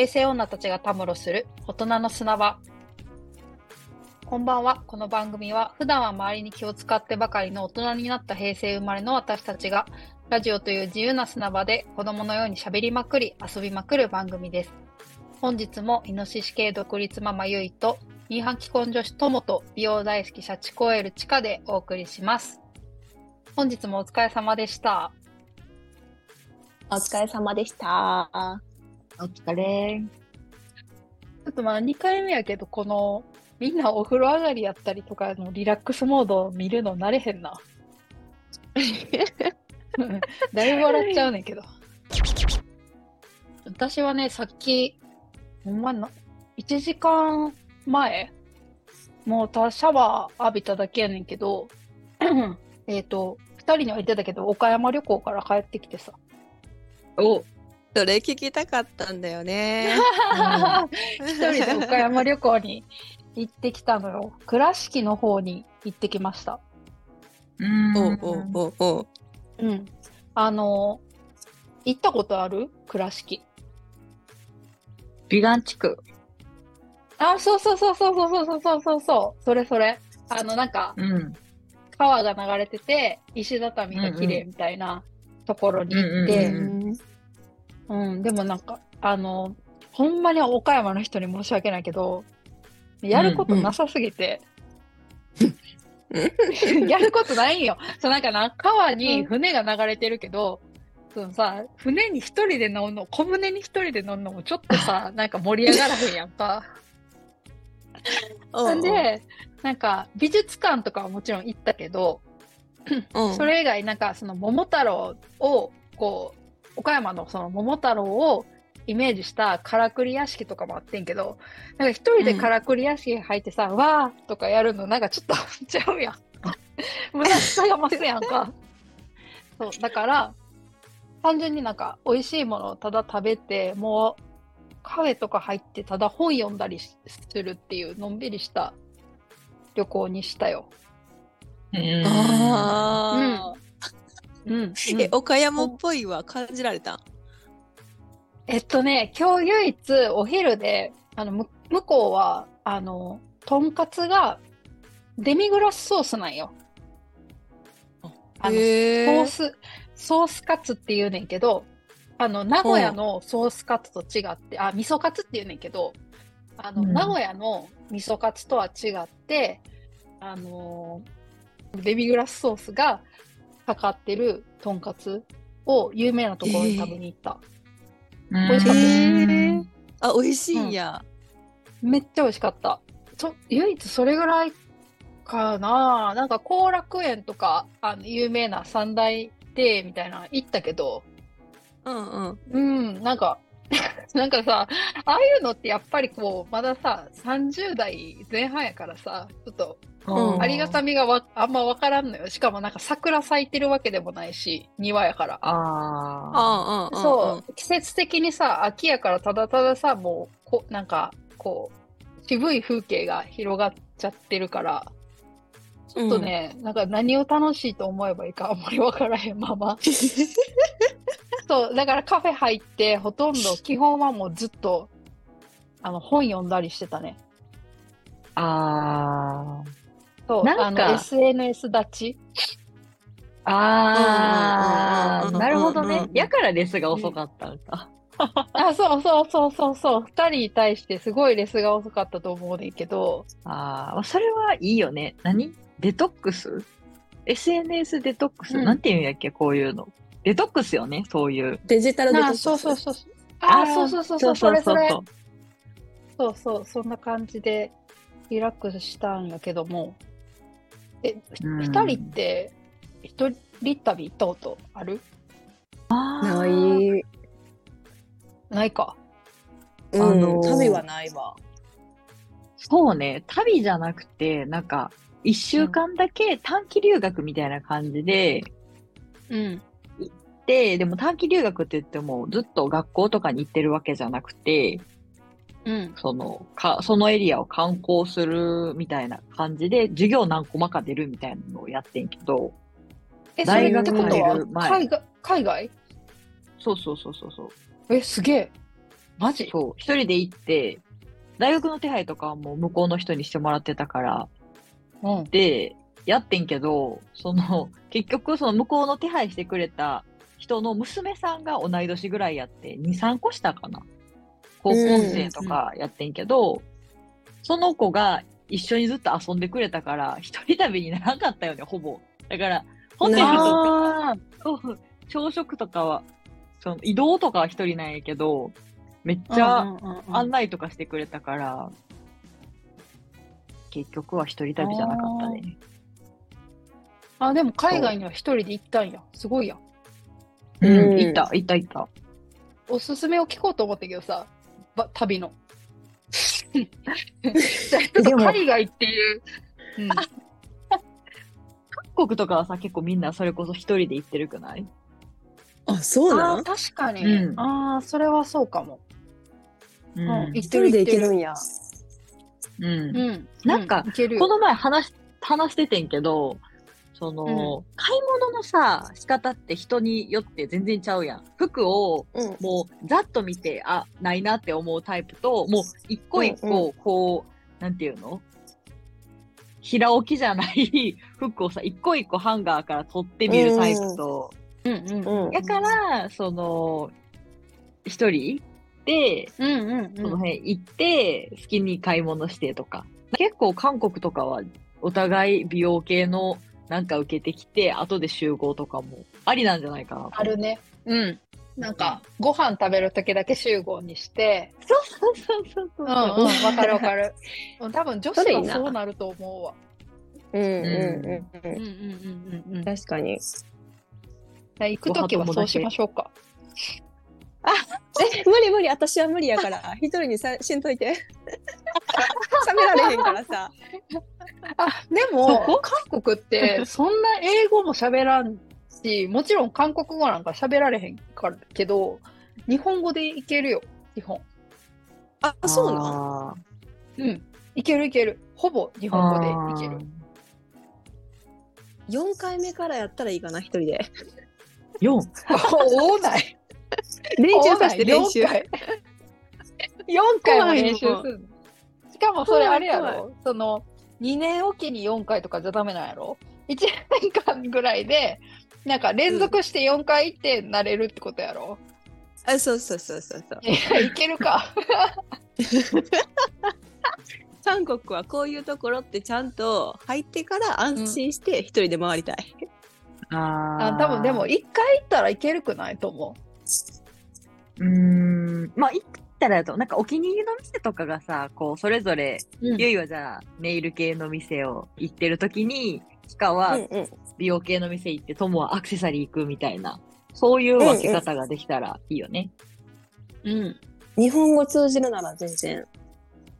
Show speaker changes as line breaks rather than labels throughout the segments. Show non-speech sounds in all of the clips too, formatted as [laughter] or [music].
平成女たちがたむろする大人の砂場。こんばんは。この番組は普段は周りに気を使ってばかりの大人になった平成生まれの私たちがラジオという自由な砂場で子供のように喋りまくり遊びまくる番組です。本日もイノシシ系独立ママゆいとイーハン既婚女子友と美容大好きシャチコエルチカでお送りします。本日もお疲れ様でした。
お疲れ様でした。
お疲れ。
ちょっとまあ2回目やけど、このみんなお風呂上がりやったりとかのリラックスモードを見るの慣れへんな。[laughs] だいぶ笑っちゃうねんけど。私はね、さっき、ほんまな、1時間前、もうただシャワー浴びただけやねんけど、[laughs] えっと、2人には言ってたけど、岡山旅行から帰ってきてさ。
お、
それ聞きたかったんだよね。[laughs]
一人で岡山旅行に行ってきたのよ。倉敷の方に行ってきました。
うん
おうおうおうおう。
うん。あの、行ったことある？倉敷。
美顔地区。
あ、そうそうそうそうそうそうそうそうそう。それそれ。あの、なんか、
うん。
川が流れてて、石畳が綺麗みたいなところに行って、
う
うん
うん
ん、でもなんか、あの、ほんまに岡山の人に申し訳ないけど、やることなさすぎて、[laughs] やることないんよ。そうなんかな、川に船が流れてるけど、そのさ、船に一人で乗るの、小舟に一人で乗るのもちょっとさ、[laughs] なんか盛り上がらへんやんか。
おう
なん。で、なんか美術館とかはもちろん行ったけど、
うん。
それ以外なんかその桃太郎を、こう、岡山のその桃太郎をイメージしたからくり屋敷とかもあってんけど、なんか一人でからくり屋敷入ってさ、わーとかやるのなんかちょっと [laughs] ちゃうやん。[laughs] 胸下が増すやんか。そう、だから、単純になんか美味しいものをただ食べて、もうカフェとか入ってただ本読んだりしするっていうのんびりした旅行にしたよ。
うん
あ
うん。
ーえ、岡山っぽいは感じられた？
えっとね、今日唯一お昼で、あの、む向こうは、あの、とんかつがデミグラスソースなんよ。あの、ソース、ソースカツって言うねんけど、あの、名古屋のソースカツと違って、あ、味噌カツって言うねんけど、あの、
うん
名古屋の味噌カツとは違って、あのー、デミグラスソースがかかってるとんかつを有名なところに食べに行った。美味しかったです
うん
あ、美味しいんや。
めっちゃ美味しかった。そ唯一それぐらいかな。なんか後楽園とか、あの、有名な三大亭みたいな行ったけど、
うんうん。
うん、なんか、[laughs] なんかさ、ああいうのってやっぱりこう、まださ、30代前半やからさ、ちょっと
うん
ありがたみがわあんまわからんのよ。しかもなんか桜咲いてるわけでもないし、庭やから。
ああ。
ああ、うんうん。
そう、季節的にさ、秋やからただたださ、もう、こなんか、こう、渋い風景が広がっちゃってるから、ちょっとね、なんか何を楽しいと思えばいいかあんまりわからへんまま。[laughs] そう、だからカフェ入って、ほとんど、基本はもうずっと、あの、本読んだりしてたね。
あ
そう、
なんか
SNS 立ち。
あ。あなるほどね。やからレスが遅かったんか。
あ、そうそうそうそうそう。二人に対してすごいレスが遅かったと思うねんけど、
ああ。それはいいよね。何デトックス ?SNS デトックス、
うん
なんていうんやっけこういうの。デトックスよねそういう。
デジタルデトッ
あ、
クス。
そうそうそう。あ、そうそうそうそう、それそれ。
そう
そうそう、そんな感じでリラックスしたんやけども、え、
うん
二人って、一人旅行ったことある？
あ
な
ー
い。
ないか。
うん、
あのー
旅はないわ。
そうね。旅じゃなくて、なんか、一週間だけ短期留学みたいな感じで、
うん。
で、でも短期留学って言っても、ずっと学校とかに行ってるわけじゃなくて、
うん。
その、か、そのエリアを観光するみたいな感じで、授業何コマか出るみたいなのをやってんけど、
え、それ
大学
ってことは海外、海外？
そうそうそうそうそう。
え、すげえ。マジ？
そう、一人で行って、大学の手配とかはもう向こうの人にしてもらってたから、
うん。
で、やってんけど、その、結局その向こうの手配してくれた人の娘さんが同い年ぐらいやって、2、3個下かな。高校生とかやってんけど、その子が一緒にずっと遊んでくれたから、一人旅にならなかったよね、ほぼ。だから、ホテルとか、朝食とかは、その移動とかは一人なんやけど、めっ
あ。
ちゃ
うんうんうんうん
案内とかしてくれたから、結局は一人旅じゃなかったね。
あ、でも海外には一人で行ったんや。すごいやん。
うん、
うん
行った、行った、行った。
おすすめを聞こうと思ったけどさ、ば旅の。ちょっと海外っていう。うん、
韓国とかはさ、結構みんなそれこそ一人で行ってるくない？
あ、そうなの
確かに。
うん
ああ、それはそうかも。
う
うん
人で行ける
行
んや。
うん
うん。
なんかこの前話し、話しててんけど、その、買い物のさ、仕方って人によって全然ちゃうやん。服を
うん。
もうざっと見て、あ、ないなって思うタイプと、もう一個一
うん
個、こう、なんていうの？平置きじゃない [laughs] 服をさ、一個一個ハンガーから取ってみるタイプと、
うんうん。
うん。
だから、その、一人で、
うんうん
その辺行って、好きに買い物してとか。結構韓国とかは、お互い美容系のなんか受けてきて、後で集合とかもありなんじゃないかなと。
あるね。うん。なんか、ご飯食べるときだけ集合にして、
そうそうそうそうそう。
うんうん、わかるわかる。うん多分女子はそうなると思うわ。
うんうん
うん
うん
うんうんうん。
確かに。
行くときはそうしましょうか。
え、無理無理、私は無理やから、[laughs] 一人にさしんといて。喋られへんからさ。
あ、で
そ
も
こ、
韓国ってそんな英語も喋らんし、もちろん韓国語なんか喋られへんからけど、日本語でいけるよ、基本。
あ、そうなん？
あ
うん。いけるいける。ほぼ日
ー
本語でいける。
4回目からやったらいいかな、一人で。
4。[laughs]
多ない。[laughs]
練習させて練習
4。回。[laughs] 4回も練習するの？しかもそれあれやろ？その、2年おきに4回とかじゃダメなんやろ ?1 年間ぐらいで、なんか連続して4回行って慣れるってことやろ、
あ、そうそうそうそうそう。
いや、いけるか。[laughs]
韓国はこういうところってちゃんと入ってから安心して一人で回りたい。
あ
あ多分でも、1回行ったらいけるくない？と思
うーん。まあ、行ったらやと、なんかお気に入りの店とかがさ、こう、それぞれ、
う。うん
ゆいはじゃあ、ネイル系の店を行ってる時に、ヒカは。美容系の店行って、トモはアクセサリー行くみたいな、そういう分け方ができたらいいよね。
うん。
日本語通じるなら全然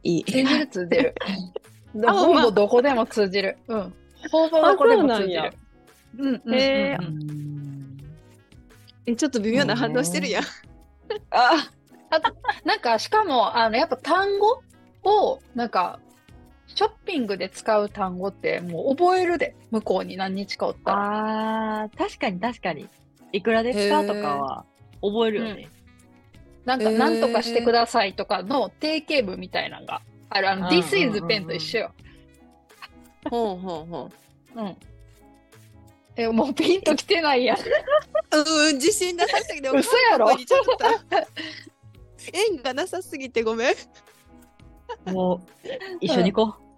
いい。
通じる通じる。[laughs]
あ
ほぼどこでも通じる。うん。ほぼどこでも通じる。うんうん
へー
うんうん
ん。
えちょっと微妙な反応してるやん。
あ、
なんか、しかも、あの、やっぱ単語を、なんか、ショッピングで使う単語ってもう覚えるで、向こうに何日かおったら。
あー、確かに確かに。いくらですかとかは覚えるよね。
なんなんとかしてくださいとかの定型文みたいなのがある。あの、This is pen と一緒よ。
ほんほんほん。
うん。え、もうピンときてないやん。
うん、自信なさすぎて、
嘘やろ
韓国にちょっと縁がなさすぎてごめん。
もう、一緒に行こう。
うん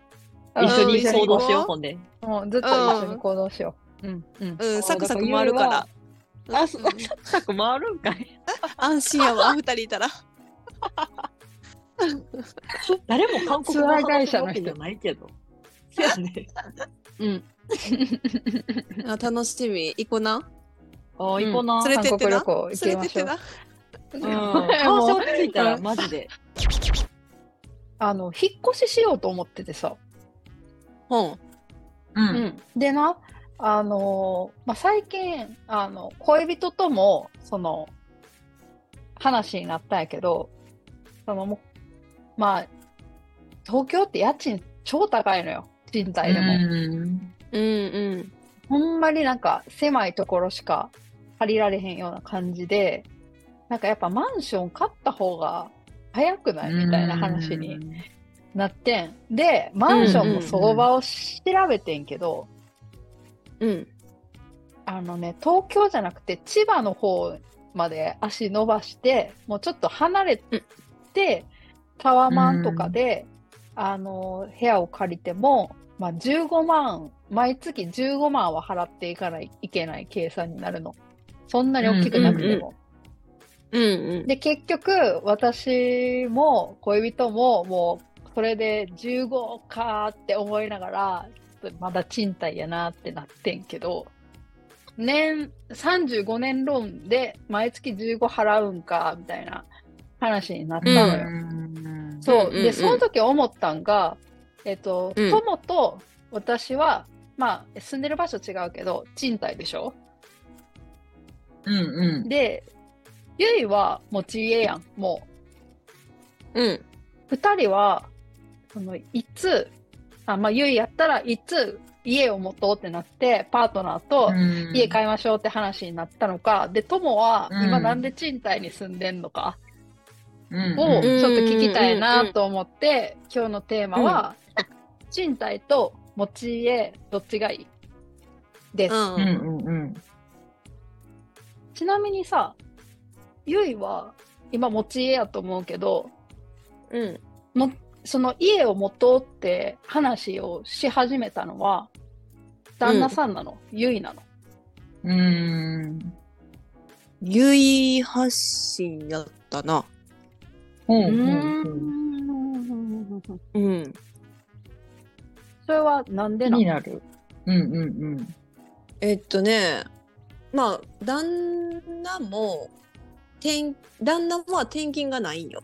一緒に行動しよう、
うん
ほんで。
もうずっと一緒に行動しよう。うん。うん。
うん、サクサク回るから。
あ、そ、サクサク回るんかい。
安心やわ、二人いたら。
誰も韓国語
ツアー会
話せ
社の人
るわけじゃないけど。そうやね。
うん。[laughs]
あ楽しみ。行こな？
あー、行こうな。
連れてってな？
韓国旅行行き
連れてって
ましょう
な。
うん。顔背落ち着いたら、マジで。
あの、引っ越ししようと思っててさ。
ほん。
う。
うんん。でな、あのーまあ、最近、あの、恋人とも、その、話になったんやけど、そのまあ、東京って家賃超高いのよ。賃貸でも。
うん。
うんうん。
ほんまになんか狭いところしか借りられへんような感じで、なんかやっぱマンション買った方が早くないみたいな話になってん。で、マンションの相場を調べてんけど、
うん。
あのね、東京じゃなくて千葉の方まで足伸ばして、もうちょっと離れて、タワマンとかで、あの、部屋を借りても、まあ、15万、毎月15万は払っていかないいけない計算になるの。そんなに大きくなくても。
うんうん。
で、結局、私も恋人も、もう、それで15かーって思いながら、まだ賃貸やなってなってんけど、年、35年ローンで毎月15払うんか、みたいな話になったのよ。そう。
うんうんうん
で、その時思ったんが、えっと、
うん。
友と私は、まあ、住んでる場所違うけど、賃貸でしょ？
うんうん。
で、ゆいは持ち家やん、もう。
うん。
二人は、その、いつ、あ、まあ、ゆいやったらいつ家を持とうってなって、パートナーと家買いましょうって話になったのか、で、友は
うん。
今なんで賃貸に住んでんのか
うん。
をちょっと聞きたい
うんうん
なと思って、今日のテーマは、賃貸と持ち家どっちがいい？です。
うん
うんうんうん。
ちなみにさ、ゆいは今持ち家やと思うけど、
うん。
もその家を持とうって話をし始めたのは、旦那さんなの、ゆいなの？
うん。
ゆい発信やったな。
うん
う
うん
ん
うん。
それはなんで
気
なの
になる。うんうんうん。
えっとね、まあ、旦那も、転旦那は転勤がないんよ。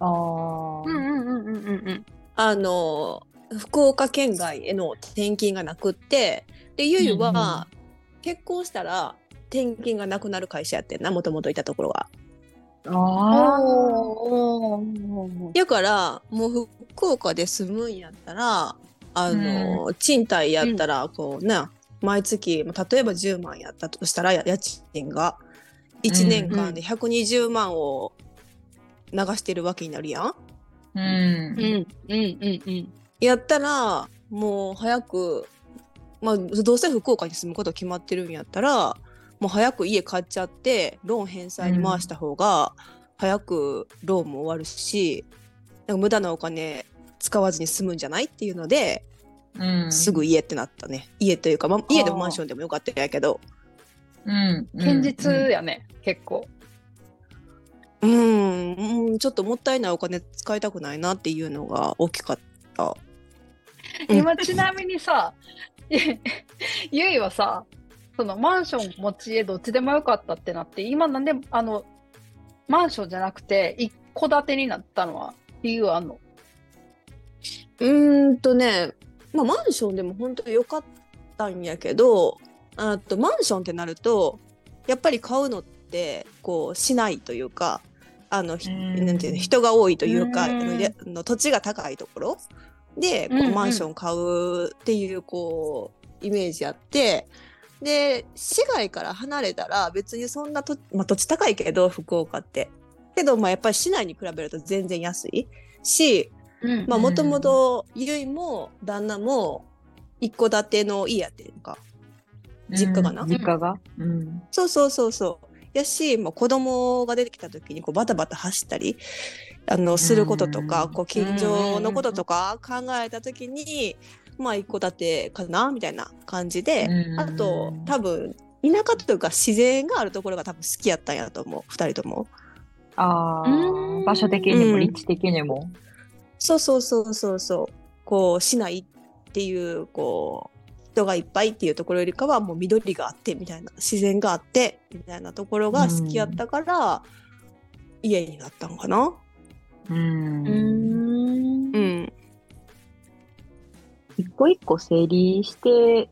ああ。
うんうんうんうんうんうん。
あの、福岡県外への転勤がなくって、で、ゆいは、結婚したら転勤がなくなる会社やってんな、もともといたところは。
ああ。
だから、もう福岡で住むんやったら、あの、賃貸やったら、こうな、毎月、まあ例えば10万やったとしたら、や家賃が1年間で120万を流してるわけになるやん。
うん。
うん。うん。うん。うん。
やったら、もう早く、まあ、どうせ福岡に住むこと決まってるんやったら、もう早く家買っちゃって、ローン返済に回した方が、早くローンも終わるし、なんか無駄なお金使わずに済むんじゃないっていうので、
うん。
すぐ家ってなったね。家というか、まあ、家でもマンションでもよかったんやけど、
うん。
堅実やね、結構。
うーん、うんちょっともったいないお金使いたくないなっていうのが大きかった。うん
今ちなみにさ、[laughs] ゆいはさ、そのマンション持ち家どっちでもよかったってなって、今なんであの、マンションじゃなくて一戸建てになったのは理由あんの？
うーんとね、まあ、マンションでも本当に良かったんやけどあとマンションってなるとやっぱり買うのってこうしないというかあの、なんていうの人が多いというか、
うん。
あの土地が高いところ。でこ
う
マンション買うっていうこうイメージあって。で市外から離れたら別にそんなと、まあ、土地高いけど福岡って。けどまあやっぱり市内に比べると全然安いしもともとゆいも旦那も一戸建ての家やってんか。実家がな？
うん実家が？うん。
そうそうそうそう。やし、もう子供が出てきた時にこうバタバタ走ったりあのすることとか、
うん
こう近所のこととか考えた時に、まあ一戸建てかな？みたいな感じで、
うん
あと多分田舎というか自然があるところが多分好きやったんやと思う二人とも。
あ
うん
あ。場所的にも
うん
立地的にも。
そうそうそうそうそう。こう市内っていうこう人がいっぱいっていうところよりかはもう緑があってみたいな自然があってみたいなところが好きやったから、家になったんかな。
う。
うんん
うん。
一個一個整理して、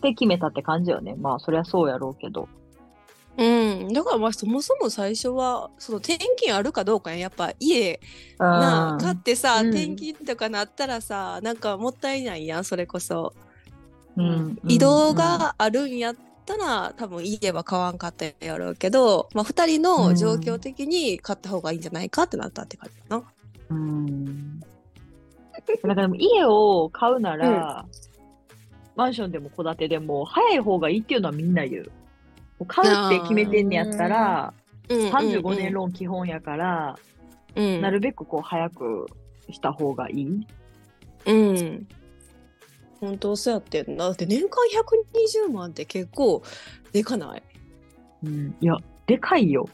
で決めたって感じよね。まあ、そりゃそうやろうけど。
うん、だからまあそもそも最初はその転勤あるかどうかややっぱ家な
うん
買ってさ、
うん
転勤とかなったらさなんかもったいないやんそれこそ、
うん
移動があるんやっったら多分家は買わんかったやろうけど、まあ、2人の状況的に買った方がいいんじゃないかってなったって感じかな。
うん。だからでも家を買うなら、マンションでも戸建てでも早い方がいいっていうのはみんな言う。買うって決めてんねやったら、35年ローン基本やから、
うん
なるべくこう早くした方がいい。
うん。本当そうやってんな。だって年間120万って結構でかない？
うん。いや、でかいよ。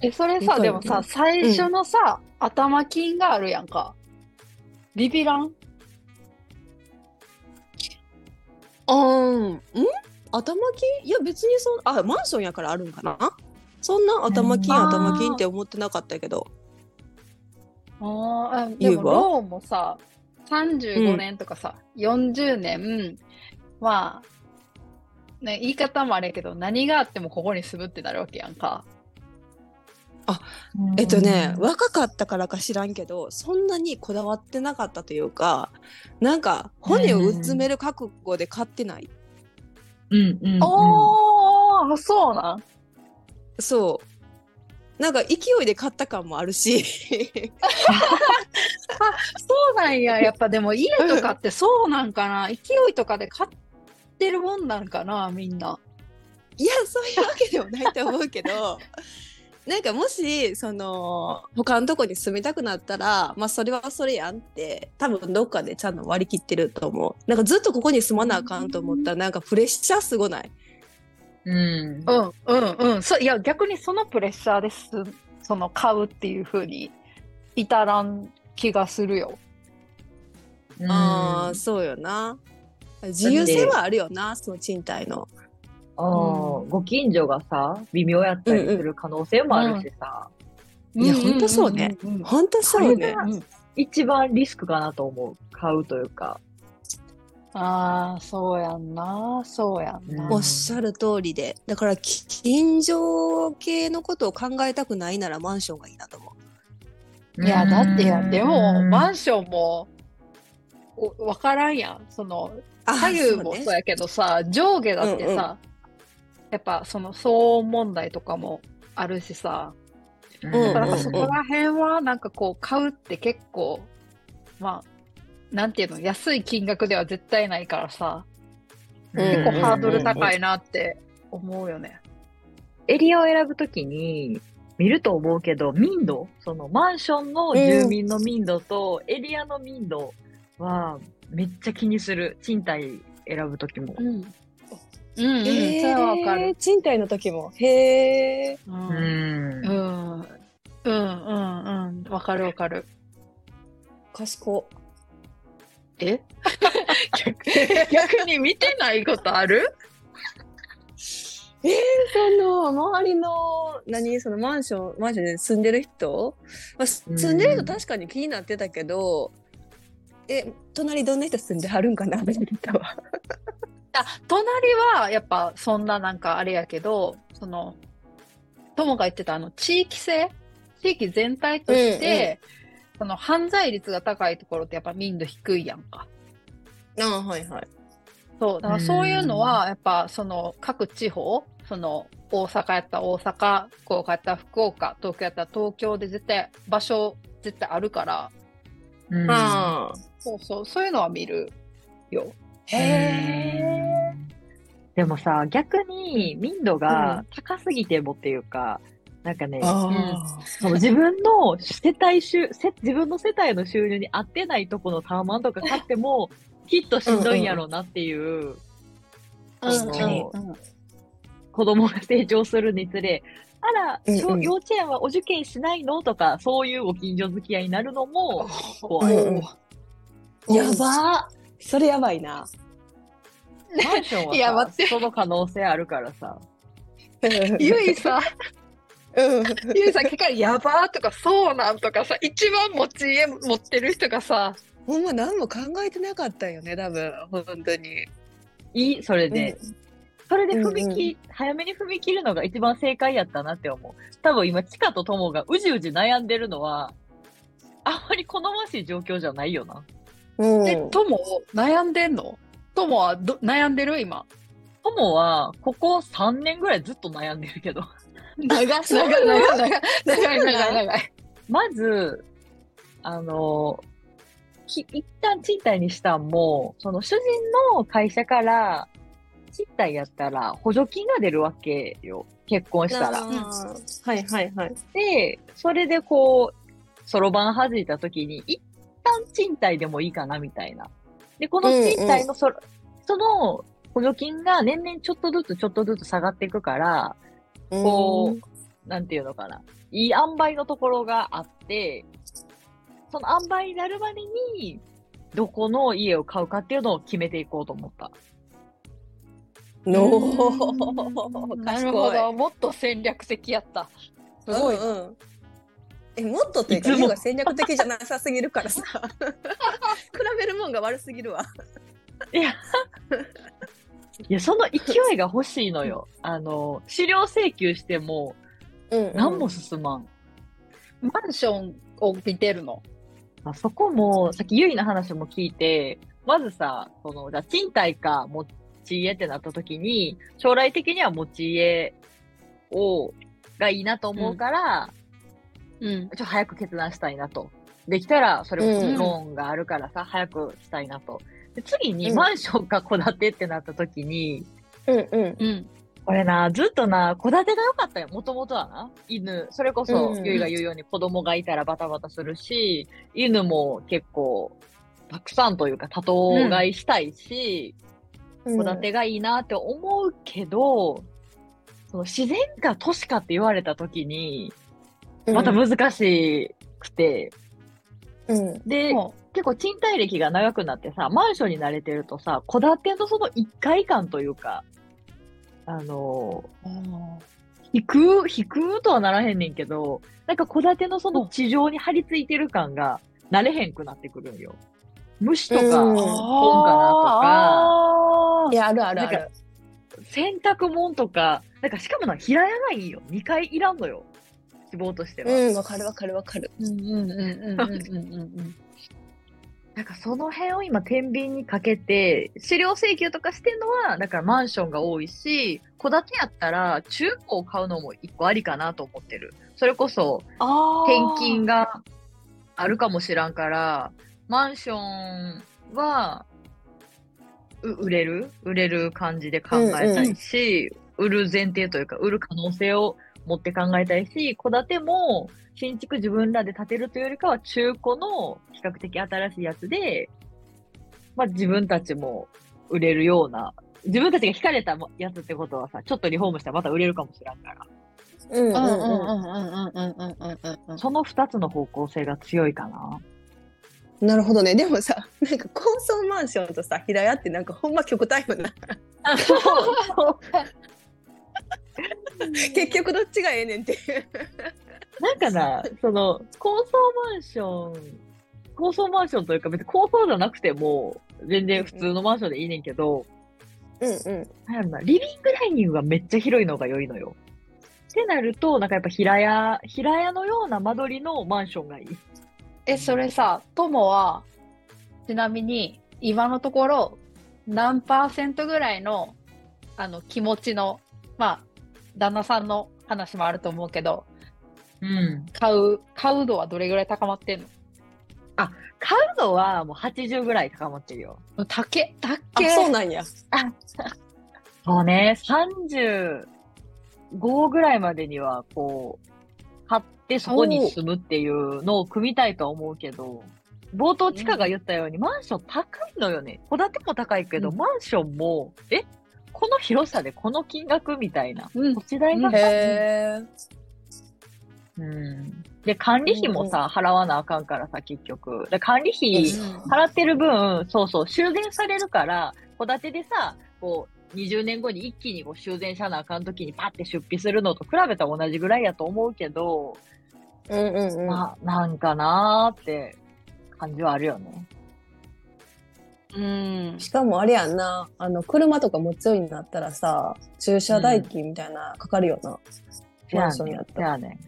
え、それさ、
で
でもさ、最初のさ、頭金があるやんか。ビビらん？
あーん？頭金？いや別にそんあマンションやからあるんかな？そんな頭金
うん。
頭金って思ってなかったけど。
ああ、でもローンもさ、35年とかさ、40年、まあ、ね、言い方もあれやけど、何があってもここに住むってなるわけやんか。
えっとね若かったからか知らんけどそんなにこだわってなかったというかなんか骨をうつめる覚悟で買ってない
うんうん、うん。
おー、そうなん
そうなんか勢いで買った感もあるし
そうなんや。やっぱでも家とかってそうなんかな。勢いとかで買ってるもんなんかな、みんな。
いやそういうわけでもないと思うけどなんかもしその他のとこに住みたくなったらまあそれはそれやんって多分どっかでちゃんと割り切ってると思うなんかずっとここに住まなあかんと思ったらなんかプレッシャーすごない？
うん。
うん、うん、うん。そいや、逆にそのプレッシャーです、その買うっていう風に至らん気がするよ。
うん
ああそうよな自由性はあるよなその賃貸の
あーご近所がさ、微妙やったりする可能性もあるしさ、
いやほんとそうね。
んんんん
ほん。とそうね。
一番リスクかなと思う。買うというか。
ああ、そうやんな、そうやんな。
うん。
おっしゃる通りで。だからき近所系のことを考えたくないならマンションがいいなと思う。
いや、だってや、でも、マ
ン
ンションも、おわからんやん。その、
あ
左右も
ね。
そうやけどさ、上下だってさ、
うんうん
やっぱその騒音問題とかもあるしさ、
うん
だから
うんうん
そこら辺はなんかこう買うって結構、まあ、なんていうの、安い金額では絶対ないからさ、
うん
結構ハードル高
い。
いなって思うよね。
エリアを選ぶときに、見ると思うけど、民度、そのマンションの住民の民度とエリアの民度はめっちゃ気にする。賃貸選ぶときも。
うん。うん、うん、そ
へ
れはわかる。
賃貸の時も。へえ。
う。
うんん。
うん。うん、うん、うん。わかるわかる。
賢。
え？[laughs] 逆に見てないことある？
えー、その周りの何？そのマンションマンションで住んでる人、まあ、住んでる人確かに気になってたけど、え隣どんな人住んではるんかなって言ったわ。
あ、隣はやっぱそんななんかあれやけど、その、友が言ってたあの地域性？地域全体として、その犯罪率が高いところってやっぱ民度低いやんか。
ああはいはい。
そう、だからそういうのはやっぱその各地方、その大阪やったら大阪、福岡やったら福岡、東京やったら東京で絶対場所絶対あるから、
うん。
そうそう、そういうのは見るよ。
へえ。
でもさ、逆に民度が高すぎてもっていうか、なんかね、
あ
その自分の世帯収、せ自分の世帯の収入に合ってないとこのタワマンとか買っても、きっとしんどいんやろうなっていう、子供が成長するにつれ、あら、
うんうん。
小幼稚園はお受験しないの？とか、そういうご近所付き合いになるのも怖い。
うんうん。やばそれやばいな。
マンションはいさ
や待って
その可能性あるからさ。
ゆいさ、
うん。
ゆいさん結局やばーとかそうなんとかさ、一番持ち家持ってる人がさ、
ほんま何も考えてなかったよね多分本当に。
いいそれで。それで踏み
うん
切、早めに踏み切るのが一番正解やったなって思う。多分今、チカとトモがうじうじ悩んでるのは、あんまり好ましい状況じゃないよな。
うん。
え、とも悩んでんの？と友はど悩んでる？今。
友は、ここ3年ぐらいずっと悩んでるけど。
長い、長い、長い、長い、長い、長い。
まず、あの、き一旦賃貸にしたんも、その主人の会社から、賃貸やったら補助金が出るわけよ。結婚したら。
はいはいはい。
で、それでこう、そろばん弾いた時に、一旦賃貸でもいいかなみたいな。で、この賃貸のそ,、その補助金が年々ちょっとずつちょっとずつ下がっていくから、こう、なんていうのかな。いい塩梅のところがあって、その塩梅になるまでに、どこの家を買うかっていうのを決めていこうと思った。
の
なるほど。もっと戦略的やった。すごい。
うんうんえもっとというかが戦略的じゃなさすぎるからさ [laughs] 比べるもんが悪すぎるわ。
いや、いや、その勢いが欲しいのよ。あの、資料請求しても、
うん
何も進まん。
マンションを見てるの？
まあ、そこも、さっきゆいの話も聞いて、まずさ、その、じゃあ賃貸か持ち家ってなった時に、将来的には持ち家を、がいいなと思うから、
うん。
ちょっと早く決断したいなと。できたら、それこそ
うん
ローンがあるからさ、早くしたいなと。で次に、
うん
マンションか戸建てってなった時に、
うんうん
うん。
これな、ずっとな、戸建てが良かったよ。もともとはな。犬。それこそ、
うん
ゆいが言うように子供がいたらバタバタするし、犬も結構、たくさんというか多頭飼いしたいし、戸建てがいいなって思うけど、その自然か都市かって言われた時に、また難しくて、
うん
で、
も
結構賃貸歴が長くなってさ、マンションに慣れてるとさ、戸建てのその一階感というか、あの
う
引く、引くとはならへんねんけど、なんか戸建てのその地上に張り付いてる感が慣れへんくなってくるんよ。虫とか、
うん
本かなとか、
あ
いやあるあるあ
なん
る。
洗濯物とか、なんかしかもな、平屋がいいよ。2階いらんのよ。希望としては。
うんわかるわかるわかる。
ーうんうんうんうんうんうんうん
なんかその辺を今天秤にかけて、資料請求とかしてんのは、だからマンションが多いし、戸建てやったら中古を買うのも一個ありかなと思ってる。それこそ
あ
転勤があるかもしらんから、マンションは、う売れる？売れる感じで考えたいし、売る前提というか、売る可能性を持って考えたいし、戸建ても新築自分らで建てるというよりかは中古の比較的新しいやつで、まあ自分たちも売れるような、自分たちが惹かれたやつってことはさ、ちょっとリフォームしたらまた売れるかもしらんから。
うんうん
うんうんうん
うん。
うんうんうんうんうんうん
その二つの方向性が強いかな。
なるほどね。でもさ、なんか高層マンションとさ、平屋ってなんかほんま極端よな。[laughs] [laughs] 結局どっちがええねんっていう。
なんかな、その、高層マンション、高層マンションというか別に高層じゃなくても、全然普通のマンションでいいねんけど、
うんうん。
なんやろな、リビングダイニングがめっちゃ広いのが良いのよ。ってなると、なんかやっぱ平屋、平屋のような間取りのマンションがいい。
え、それさ、友は、ちなみに、今のところ、何パーセントぐらいの、あの、気持ちの、まあ、旦那さんの話もあると思うけど、
うん。
買う、買う度はどれぐらい高まってん
買うのはもう80ぐらい高まってるよ。
のたけ、たけ、
そうなんや。
そうね、35ぐらいまでには、こう、買ってそこに住むっていうのを組みたいとは思うけど、冒頭地下が言ったように、マンション高いのよね。戸建ても高いけど、
うん
マンションも、え？この広さでこの金額みたいな。
うん
土地代が。うん。で、管理費もさ、払わなあかんからさ、結局。で管理費、
うん
払ってる分、そうそう、修繕されるから、戸建てでさ、こう、20年後に一気にこう修繕しなあかん時にパッて出費するのと比べたら同じぐらいやと思うけど、
うんうんうん。
まあ、なんかなーって感じはあるよね。
うん。
しかもあれやんな、あの車とか持つようになったらさ、駐車代金みたいなかかるよな。マンションやった
せやねん。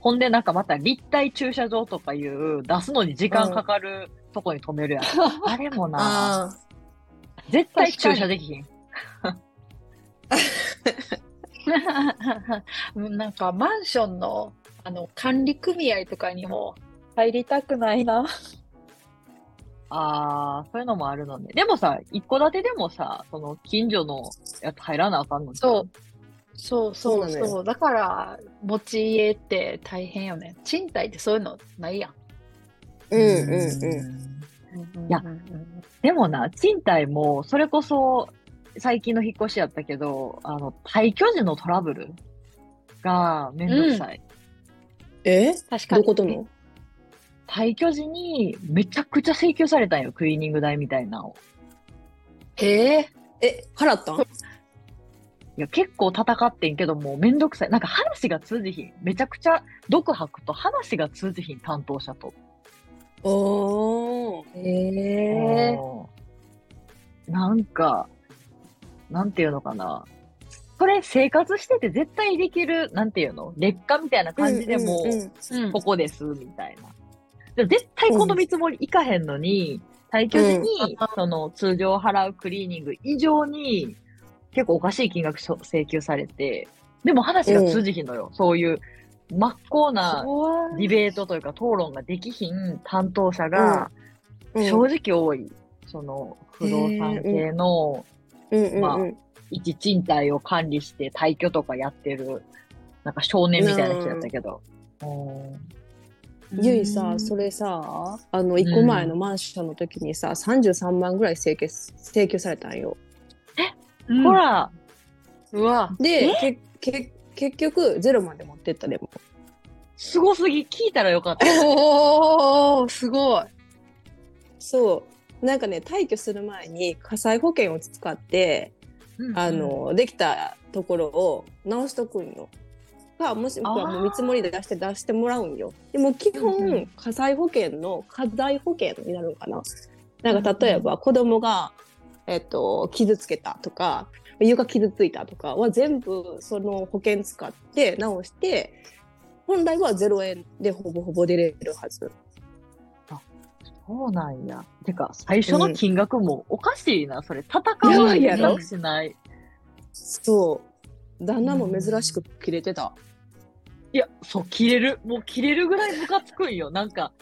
ほんでなんかまた立体駐車場とかいう出すのに時間かかるとこに止めるやん。[laughs] あれもな、
あ
絶対駐車できひん。[laughs]
なんかマンションのあの管理組合とかにも入りたくないな。
ああ、そういうのもあるのね。でもさ、一戸建てでもさ、その近所のやつ入らなあかんの
そう。そうそう
そう
そう。だから、持ち家って大変よね。賃貸ってそういうのないやん。
うんうんうん。
いや
うんうんうん
でもな、賃貸も、それこそ、最近の引っ越しやったけど、あの、退去時のトラブルがめんどくさい。
え？
確かに。
どういうことの？
退去時にめちゃくちゃ請求されたんよ、クリーニング代みたいなのを。
ええ
え、払ったん？
いや、結構戦ってんけども、めんどくさい。なんか話が通じひん。めちゃくちゃ毒吐くと話が通じひん、担当者と。
おー。
ええ
うんなんか、なんていうのかな。それ生活してて絶対できる、なんていうの？劣化みたいな感じでも、
うんうんうん
うん
ここです、みたいな。でも絶対この見積もりいかへんのに、退去時に、その通常払うクリーニング以上に、結構おかしい金額請求されて、でも話が通じひんのよ。そういう真っ向なディベートというか討論ができひん担当者が
うん。
正直多い。その不動産系のまあ
うん。
一賃貸を管理して退去とかやってる、なんか少年みたいな人やったけど。うん
ゆいさ、それさ、あの、一個前のマンションの時にさ、33万ぐらい請求請求されたんよ。
うん
ほら、
うわ。
で、けけ結局、ゼロまで持ってったでも。
すごすぎ、聞いたらよかった。[laughs]
おー、すごい。
そう。なんかね、退去する前に火災保険を使って、あ、の、できたところを直しとくんよ。か、もしくはもう見積もりで出して出してもらうんよ。でも基本、
うんうん
火災保険の火災保険になるのかな。なんか例えば子供が、えっと、傷つけたとか、床傷ついたとかは全部その保険使って直して、本来は0円でほぼほぼ出れるはず。
そうなんや。てか、最初の金額もおかしいな、それ。戦
や
わないい
ばやろ
やしない。
そう。旦那も珍しく切れてた。
いや、そう、切れる。もう切れるぐらいムカつくんよ。なんか、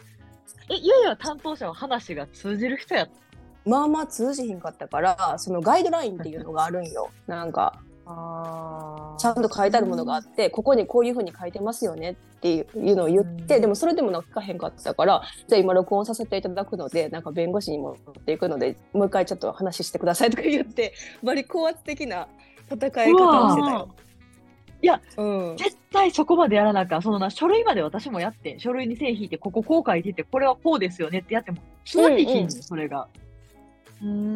え、いやいや、担当者は話が通じる人やった。
まあまあ通じひんかったから、そのガイドラインっていうのがあるんよ。[laughs] なんか、
あ
ちゃんと書いてあるものがあって、ここにこういうふうに書いてますよねっていうのを言って、
うん
でもそれでもなんか書かへんかったから、じゃあ今録音させていただくので、なんか弁護士に持っていくので、もう一回ちょっと話してくださいとか言って、バリ高圧的な戦い方をしてたよ。
いや、
うん。
絶対そこまでやらなあかん。そのな、書類まで私もやってん。書類に線引いて、こここう書いてて、これはこうですよねってやっても、通じひんねん、
うんうん
それが。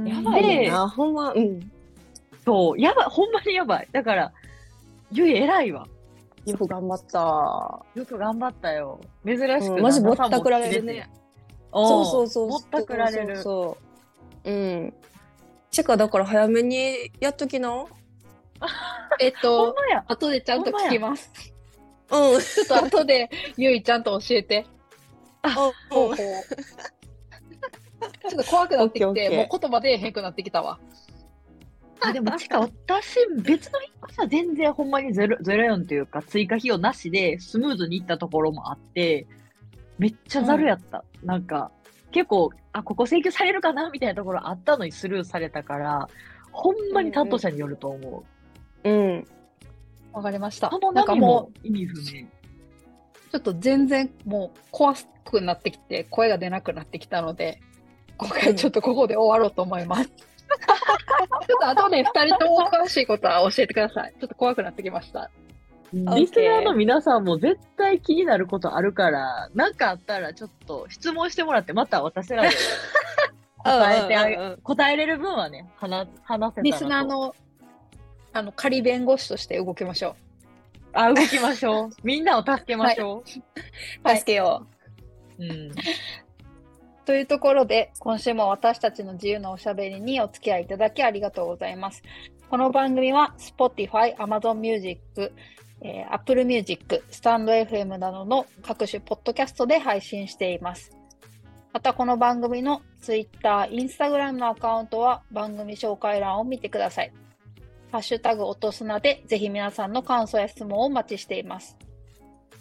やばいよな、ほんま、うん。
そう、やばい、ほんまにやばい。だから、ゆい偉いわ。
よく頑張った。
よく頑張ったよ。珍しく、
うんマジぼったくられるね。
そ
そうそうそう。
ぼったくられる。
そうそう。うん。チェカだから早めにやっときな。[laughs]
えっ
ほん
と。後でちゃんと聞きます。
うん。
ちょっと後で、ゆいちゃんと教えて。方法。ちょっと怖くなってきて、もう言葉出えへんくなってきたわ。
あでも、ちか、私、別の引っ越しは全然ほんまにゼロゼロ4というか、追加費用なしでスムーズにいったところもあって、めっちゃざるやった。なんか、結構、あ、ここ請求されるかなみたいなところあったのにスルーされたから、ほんまに担当者によると思う。
うん。
わかりました
その。
なんかも
波も意味不明。
う、ちょっと全然もう怖くなってきて、声が出なくなってきたので、今回ちょっとここで終わろうと思います。ちょっと後で二人とも詳しいことは教えてください。ちょっと怖くなってきました。
リスナーの皆さんも絶対気になることあるから、なんかあったらちょっと質問してもらって、また私らで答えてあ [laughs] 答えれる分はね、話、話せたらと。
リスナーの、あの、仮弁護士として動きましょ
あ、動きましょう。[laughs] みんなを助けましょ
はい
助けよ
う。うん。
う。というところで、今週も私たちの自由なおしゃべりにお付き合いいただきありがとうございます。この番組は Spotify、Amazon Music、えー Apple Music、スタンド FM などの各種ポッドキャストで配信しています。またこの番組の Twitter、Instagram のアカウントは番組紹介欄を見てください。ハッシュタグ落とすなでぜひ皆さんの感想や質問をお待ちしています。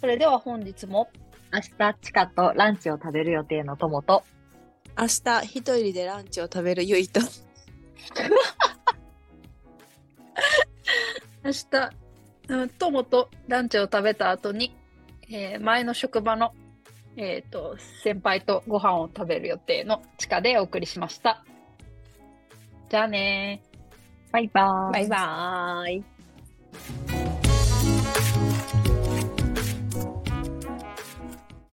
それでは本日も
明日、チカとランチを食べる予定の友と、
明日一人でランチを食べるゆいと
明日、うん友とランチを食べた後に、えー前の職場の、えー、と先輩とご飯を食べる予定の地下でお送りしました。じゃあね
バイバーイ。
バイバーイ。